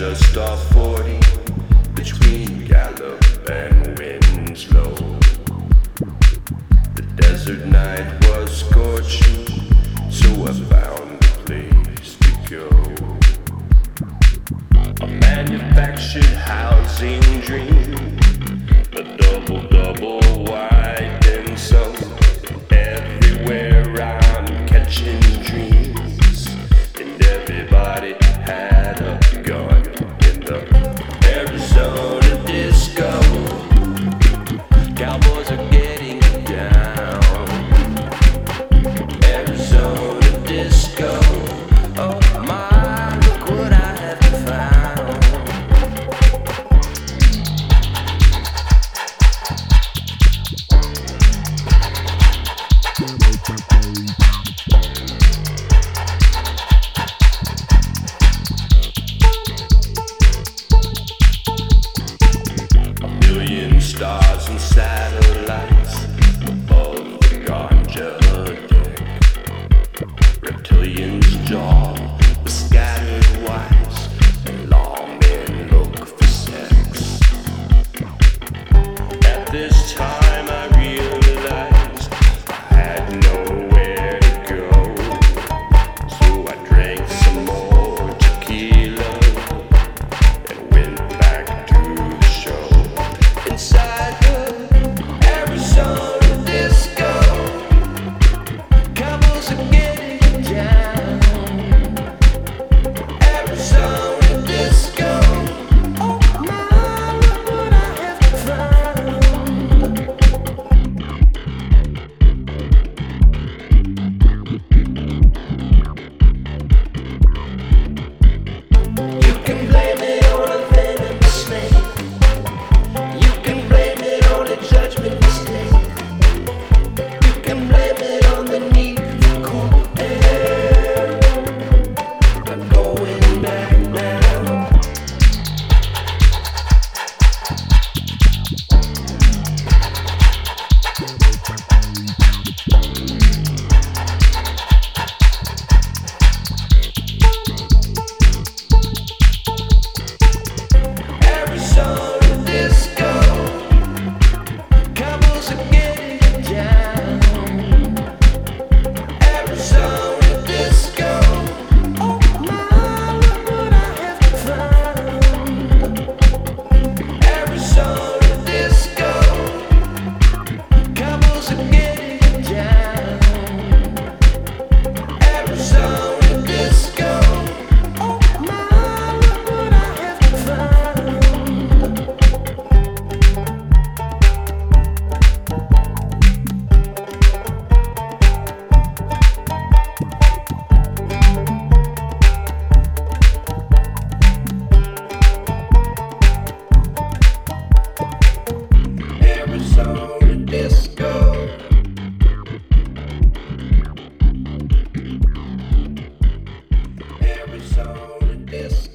just off 40 between Gallup and Winslow. The desert night was scorching, so I found a place to go. A manufactured housing alien's jaw. on and.